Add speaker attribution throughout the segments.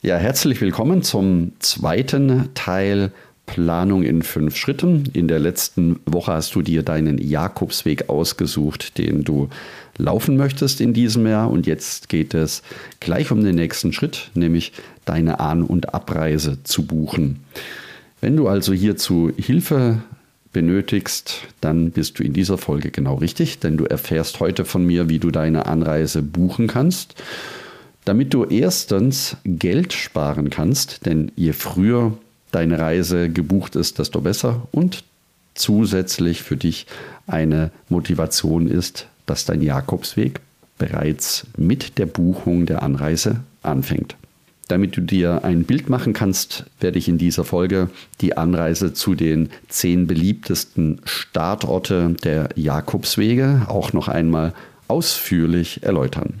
Speaker 1: Ja, herzlich willkommen zum zweiten Teil Planung in fünf Schritten. In der letzten Woche hast du dir deinen Jakobsweg ausgesucht, den du laufen möchtest in diesem Jahr. Und jetzt geht es gleich um den nächsten Schritt, nämlich deine An- und Abreise zu buchen. Wenn du also hierzu Hilfe benötigst, dann bist du in dieser Folge genau richtig, denn du erfährst heute von mir, wie du deine Anreise buchen kannst damit du erstens Geld sparen kannst, denn je früher deine Reise gebucht ist, desto besser und zusätzlich für dich eine Motivation ist, dass dein Jakobsweg bereits mit der Buchung der Anreise anfängt. Damit du dir ein Bild machen kannst, werde ich in dieser Folge die Anreise zu den zehn beliebtesten Startorte der Jakobswege auch noch einmal ausführlich erläutern.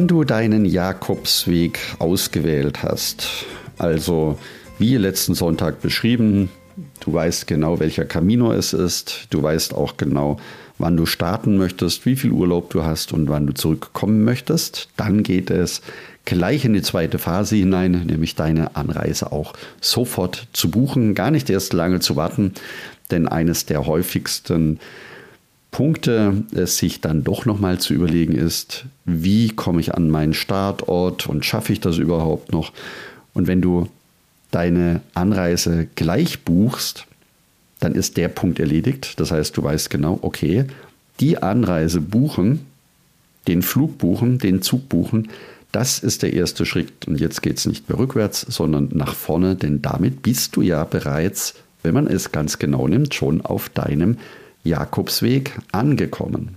Speaker 1: Wenn du deinen Jakobsweg ausgewählt hast, also wie letzten Sonntag beschrieben, du weißt genau, welcher Camino es ist, du weißt auch genau, wann du starten möchtest, wie viel Urlaub du hast und wann du zurückkommen möchtest, dann geht es gleich in die zweite Phase hinein, nämlich deine Anreise auch sofort zu buchen, gar nicht erst lange zu warten, denn eines der häufigsten Punkte es sich dann doch nochmal zu überlegen ist, wie komme ich an meinen Startort und schaffe ich das überhaupt noch? Und wenn du deine Anreise gleich buchst, dann ist der Punkt erledigt. Das heißt, du weißt genau, okay, die Anreise buchen, den Flug buchen, den Zug buchen, das ist der erste Schritt. Und jetzt geht es nicht mehr rückwärts, sondern nach vorne, denn damit bist du ja bereits, wenn man es ganz genau nimmt, schon auf deinem Jakobsweg angekommen.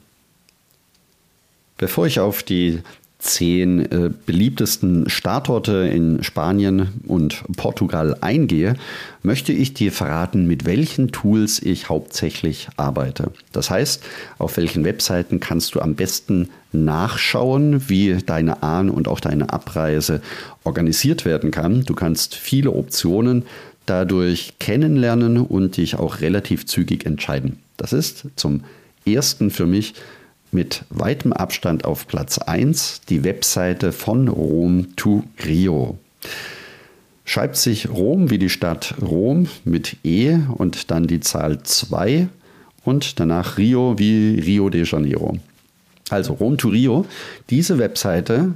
Speaker 1: Bevor ich auf die zehn äh, beliebtesten Startorte in Spanien und Portugal eingehe, möchte ich dir verraten, mit welchen Tools ich hauptsächlich arbeite. Das heißt, auf welchen Webseiten kannst du am besten nachschauen, wie deine An- und auch deine Abreise organisiert werden kann. Du kannst viele Optionen dadurch kennenlernen und dich auch relativ zügig entscheiden. Das ist zum ersten für mich mit weitem Abstand auf Platz 1 die Webseite von Rom to Rio. Schreibt sich Rom wie die Stadt Rom mit E und dann die Zahl 2 und danach Rio wie Rio de Janeiro. Also Rom to Rio. Diese Webseite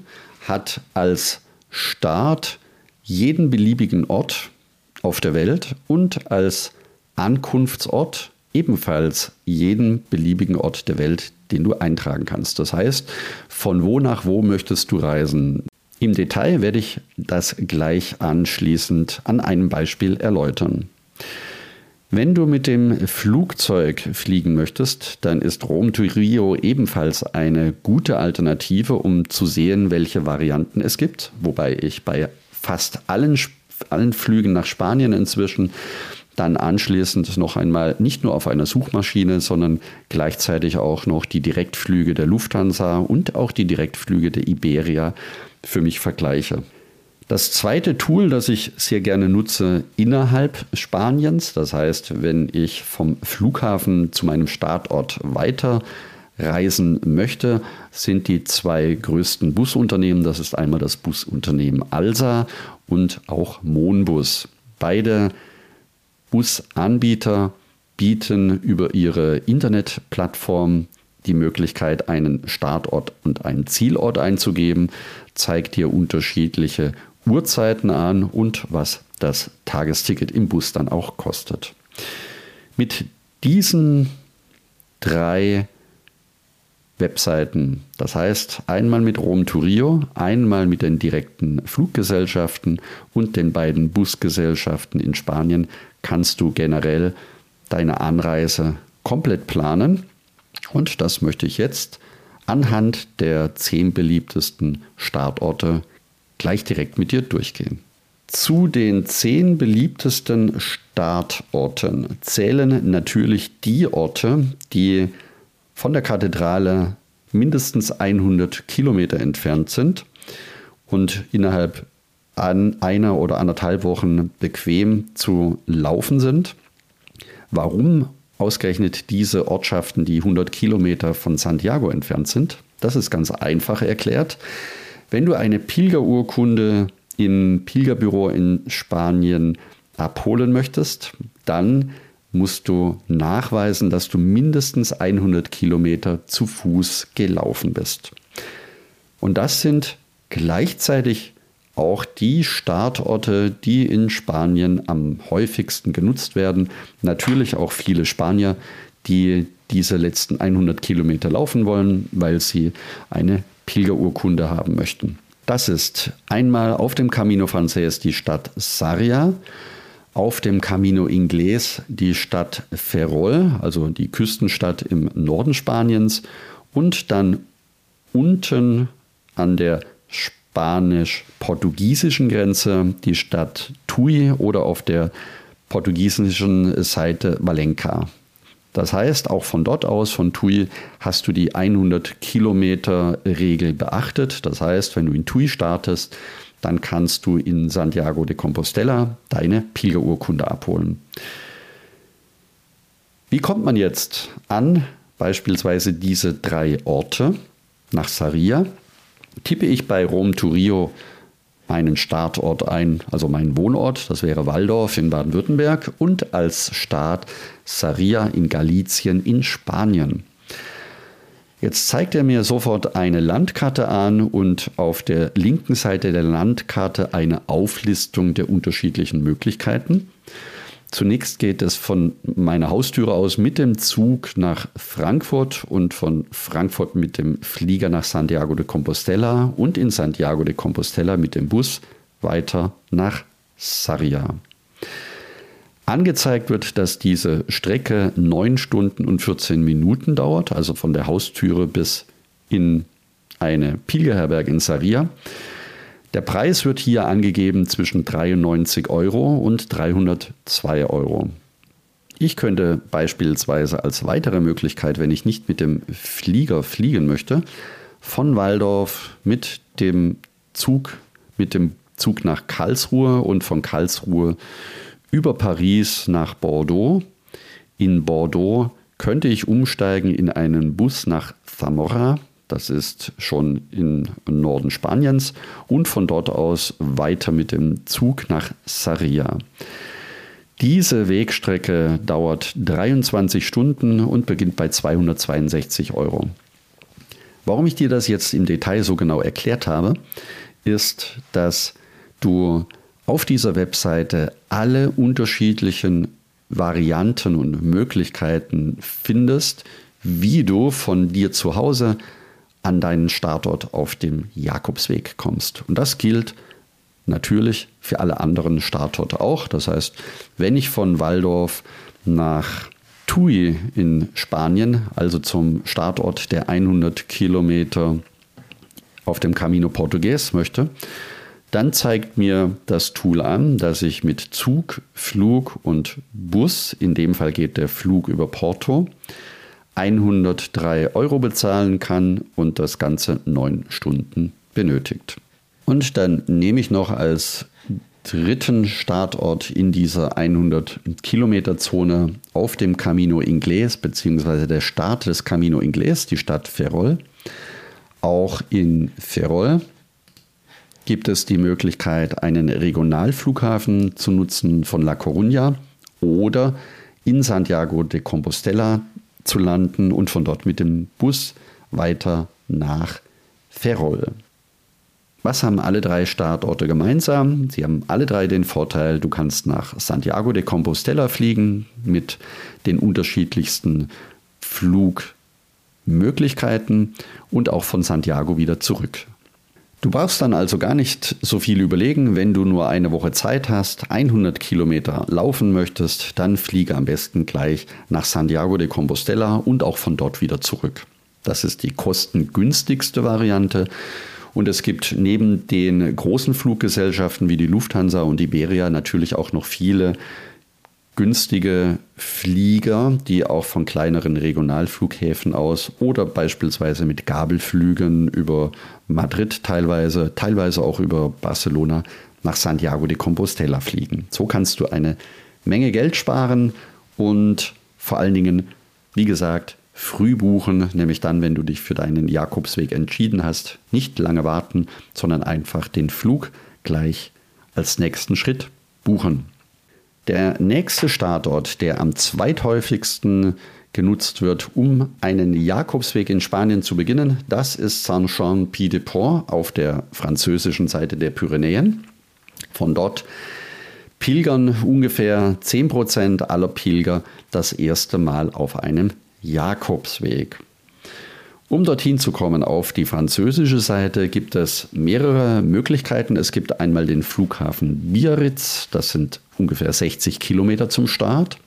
Speaker 1: hat als Start jeden beliebigen Ort auf der Welt und als Ankunftsort ebenfalls jeden beliebigen Ort der Welt, den du eintragen kannst. Das heißt, von wo nach wo möchtest du reisen? Im Detail werde ich das gleich anschließend an einem Beispiel erläutern. Wenn du mit dem Flugzeug fliegen möchtest, dann ist Rom to Rio ebenfalls eine gute Alternative, um zu sehen, welche Varianten es gibt. Wobei ich bei fast allen, allen Flügen nach Spanien inzwischen dann anschließend noch einmal nicht nur auf einer Suchmaschine, sondern gleichzeitig auch noch die Direktflüge der Lufthansa und auch die Direktflüge der Iberia für mich vergleiche. Das zweite Tool, das ich sehr gerne nutze innerhalb Spaniens, das heißt, wenn ich vom Flughafen zu meinem Startort weiter reisen möchte, sind die zwei größten Busunternehmen. Das ist einmal das Busunternehmen Alsa und auch Monbus. Beide Busanbieter bieten über ihre Internetplattform die Möglichkeit, einen Startort und einen Zielort einzugeben, zeigt dir unterschiedliche Uhrzeiten an und was das Tagesticket im Bus dann auch kostet. Mit diesen drei Webseiten. Das heißt, einmal mit Rom Turio, einmal mit den direkten Fluggesellschaften und den beiden Busgesellschaften in Spanien kannst du generell deine Anreise komplett planen. Und das möchte ich jetzt anhand der zehn beliebtesten Startorte gleich direkt mit dir durchgehen. Zu den zehn beliebtesten Startorten zählen natürlich die Orte, die von der Kathedrale mindestens 100 Kilometer entfernt sind und innerhalb an einer oder anderthalb Wochen bequem zu laufen sind. Warum ausgerechnet diese Ortschaften, die 100 Kilometer von Santiago entfernt sind? Das ist ganz einfach erklärt. Wenn du eine Pilgerurkunde im Pilgerbüro in Spanien abholen möchtest, dann musst du nachweisen, dass du mindestens 100 Kilometer zu Fuß gelaufen bist. Und das sind gleichzeitig auch die Startorte, die in Spanien am häufigsten genutzt werden. Natürlich auch viele Spanier, die diese letzten 100 Kilometer laufen wollen, weil sie eine Pilgerurkunde haben möchten. Das ist einmal auf dem Camino Frances die Stadt Sarria, auf dem Camino Inglés die Stadt Ferrol, also die Küstenstadt im Norden Spaniens und dann unten an der spanisch-portugiesischen Grenze die Stadt Tui oder auf der portugiesischen Seite Valenca. Das heißt, auch von dort aus, von Tui, hast du die 100 Kilometer Regel beachtet. Das heißt, wenn du in Tui startest, dann kannst du in Santiago de Compostela deine Pilgerurkunde abholen. Wie kommt man jetzt an beispielsweise diese drei Orte nach Saria? Tippe ich bei Rom Turio meinen Startort ein, also meinen Wohnort, das wäre Waldorf in Baden-Württemberg und als Start Saria in Galicien in Spanien. Jetzt zeigt er mir sofort eine Landkarte an und auf der linken Seite der Landkarte eine Auflistung der unterschiedlichen Möglichkeiten. Zunächst geht es von meiner Haustüre aus mit dem Zug nach Frankfurt und von Frankfurt mit dem Flieger nach Santiago de Compostela und in Santiago de Compostela mit dem Bus weiter nach Sarria. Angezeigt wird, dass diese Strecke 9 Stunden und 14 Minuten dauert, also von der Haustüre bis in eine Pilgerherberge in Sarria. Der Preis wird hier angegeben zwischen 93 Euro und 302 Euro. Ich könnte beispielsweise als weitere Möglichkeit, wenn ich nicht mit dem Flieger fliegen möchte, von Waldorf mit dem Zug, mit dem Zug nach Karlsruhe und von Karlsruhe über Paris nach Bordeaux. In Bordeaux könnte ich umsteigen in einen Bus nach Zamora das ist schon im Norden Spaniens und von dort aus weiter mit dem Zug nach Sarria. Diese Wegstrecke dauert 23 Stunden und beginnt bei 262 Euro. Warum ich dir das jetzt im Detail so genau erklärt habe, ist, dass du auf dieser Webseite alle unterschiedlichen Varianten und Möglichkeiten findest, wie du von dir zu Hause an deinen Startort auf dem Jakobsweg kommst. Und das gilt natürlich für alle anderen Startorte auch. Das heißt, wenn ich von Waldorf nach Tui in Spanien, also zum Startort der 100 Kilometer auf dem Camino Portugues möchte, dann zeigt mir das Tool an, dass ich mit Zug, Flug und Bus, in dem Fall geht der Flug über Porto, 103 Euro bezahlen kann und das Ganze neun Stunden benötigt. Und dann nehme ich noch als dritten Startort in dieser 100 Kilometer Zone auf dem Camino Inglés beziehungsweise der Start des Camino Inglés, die Stadt Ferrol. Auch in Ferrol gibt es die Möglichkeit, einen Regionalflughafen zu nutzen von La Coruña oder in Santiago de Compostela zu landen und von dort mit dem Bus weiter nach Ferrol. Was haben alle drei Startorte gemeinsam? Sie haben alle drei den Vorteil, du kannst nach Santiago de Compostela fliegen mit den unterschiedlichsten Flugmöglichkeiten und auch von Santiago wieder zurück. Du brauchst dann also gar nicht so viel überlegen, wenn du nur eine Woche Zeit hast, 100 Kilometer laufen möchtest, dann fliege am besten gleich nach Santiago de Compostela und auch von dort wieder zurück. Das ist die kostengünstigste Variante. Und es gibt neben den großen Fluggesellschaften wie die Lufthansa und Iberia natürlich auch noch viele günstige Flieger, die auch von kleineren Regionalflughäfen aus oder beispielsweise mit Gabelflügen über Madrid teilweise, teilweise auch über Barcelona nach Santiago de Compostela fliegen. So kannst du eine Menge Geld sparen und vor allen Dingen, wie gesagt, früh buchen, nämlich dann, wenn du dich für deinen Jakobsweg entschieden hast. Nicht lange warten, sondern einfach den Flug gleich als nächsten Schritt buchen. Der nächste Startort, der am zweithäufigsten genutzt wird, um einen Jakobsweg in Spanien zu beginnen, das ist Saint-Jean-Pied-de-Port auf der französischen Seite der Pyrenäen. Von dort pilgern ungefähr 10% aller Pilger das erste Mal auf einem Jakobsweg. Um dorthin zu kommen auf die französische Seite gibt es mehrere Möglichkeiten. Es gibt einmal den Flughafen Biarritz, das sind ungefähr 60 Kilometer zum Start.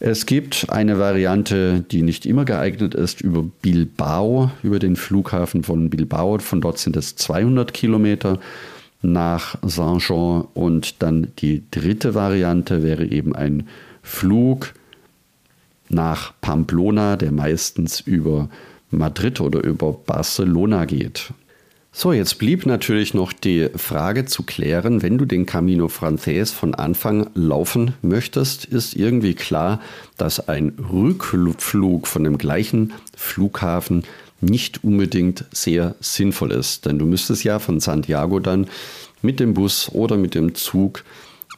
Speaker 1: Es gibt eine Variante, die nicht immer geeignet ist, über Bilbao, über den Flughafen von Bilbao. Von dort sind es 200 Kilometer nach Saint-Jean. Und dann die dritte Variante wäre eben ein Flug nach Pamplona, der meistens über Madrid oder über Barcelona geht. So, jetzt blieb natürlich noch die Frage zu klären, wenn du den Camino Frances von Anfang laufen möchtest, ist irgendwie klar, dass ein Rückflug von dem gleichen Flughafen nicht unbedingt sehr sinnvoll ist. Denn du müsstest ja von Santiago dann mit dem Bus oder mit dem Zug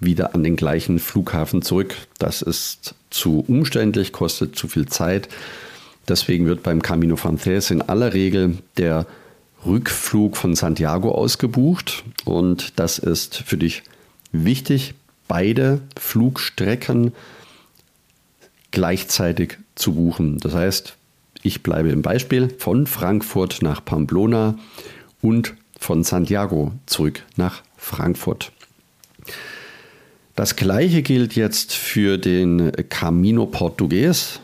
Speaker 1: wieder an den gleichen Flughafen zurück. Das ist zu umständlich, kostet zu viel Zeit Deswegen wird beim Camino Frances in aller Regel der Rückflug von Santiago ausgebucht und das ist für dich wichtig, beide Flugstrecken gleichzeitig zu buchen. Das heißt, ich bleibe im Beispiel von Frankfurt nach Pamplona und von Santiago zurück nach Frankfurt. Das gleiche gilt jetzt für den Camino Portugues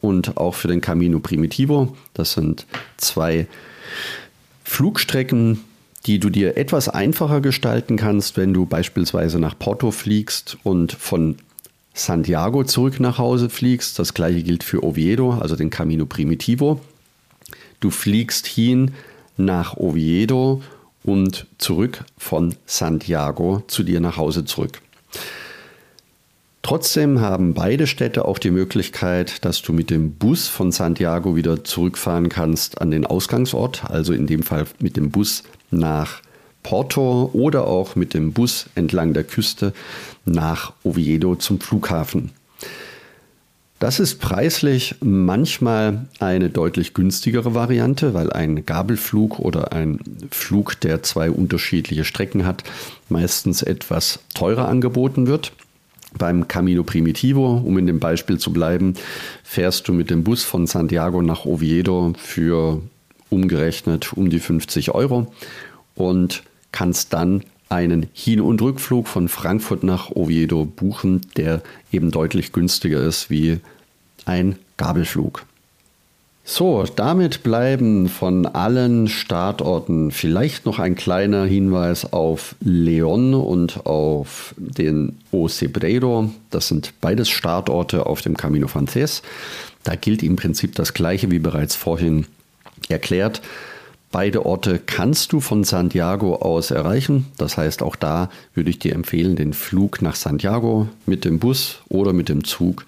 Speaker 1: und auch für den Camino Primitivo. Das sind zwei Flugstrecken, die du dir etwas einfacher gestalten kannst, wenn du beispielsweise nach Porto fliegst und von Santiago zurück nach Hause fliegst. Das gleiche gilt für Oviedo, also den Camino Primitivo. Du fliegst hin nach Oviedo und zurück von Santiago zu dir nach Hause zurück. Trotzdem haben beide Städte auch die Möglichkeit, dass du mit dem Bus von Santiago wieder zurückfahren kannst an den Ausgangsort, also in dem Fall mit dem Bus nach Porto oder auch mit dem Bus entlang der Küste nach Oviedo zum Flughafen. Das ist preislich manchmal eine deutlich günstigere Variante, weil ein Gabelflug oder ein Flug, der zwei unterschiedliche Strecken hat, meistens etwas teurer angeboten wird. Beim Camino Primitivo, um in dem Beispiel zu bleiben, fährst du mit dem Bus von Santiago nach Oviedo für umgerechnet um die 50 Euro und kannst dann einen Hin- und Rückflug von Frankfurt nach Oviedo buchen, der eben deutlich günstiger ist wie ein Gabelflug. So, damit bleiben von allen Startorten vielleicht noch ein kleiner Hinweis auf Leon und auf den Ocebreiro. Das sind beides Startorte auf dem Camino Frances. Da gilt im Prinzip das gleiche wie bereits vorhin erklärt. Beide Orte kannst du von Santiago aus erreichen. Das heißt, auch da würde ich dir empfehlen, den Flug nach Santiago mit dem Bus oder mit dem Zug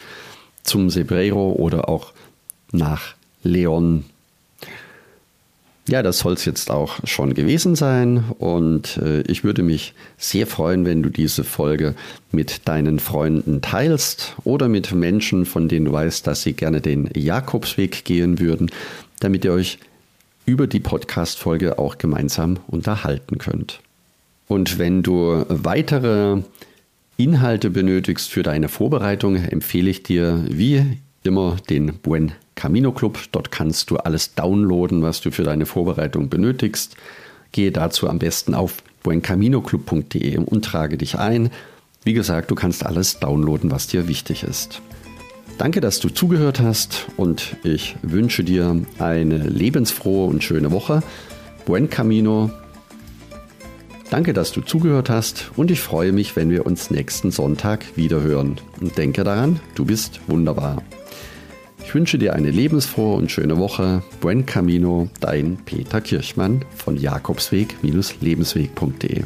Speaker 1: zum Cebreiro oder auch nach Leon. Ja, das soll es jetzt auch schon gewesen sein und äh, ich würde mich sehr freuen, wenn du diese Folge mit deinen Freunden teilst oder mit Menschen, von denen du weißt, dass sie gerne den Jakobsweg gehen würden, damit ihr euch über die Podcast-Folge auch gemeinsam unterhalten könnt. Und wenn du weitere Inhalte benötigst für deine Vorbereitung, empfehle ich dir wie immer den Buen Camino Club. Dort kannst du alles downloaden, was du für deine Vorbereitung benötigst. Gehe dazu am besten auf buencaminoclub.de und trage dich ein. Wie gesagt, du kannst alles downloaden, was dir wichtig ist. Danke, dass du zugehört hast und ich wünsche dir eine lebensfrohe und schöne Woche. Buen Camino. Danke, dass du zugehört hast und ich freue mich, wenn wir uns nächsten Sonntag wiederhören. Und denke daran, du bist wunderbar. Ich wünsche dir eine lebensfrohe und schöne Woche. Buen Camino, dein Peter Kirchmann von Jakobsweg-lebensweg.de.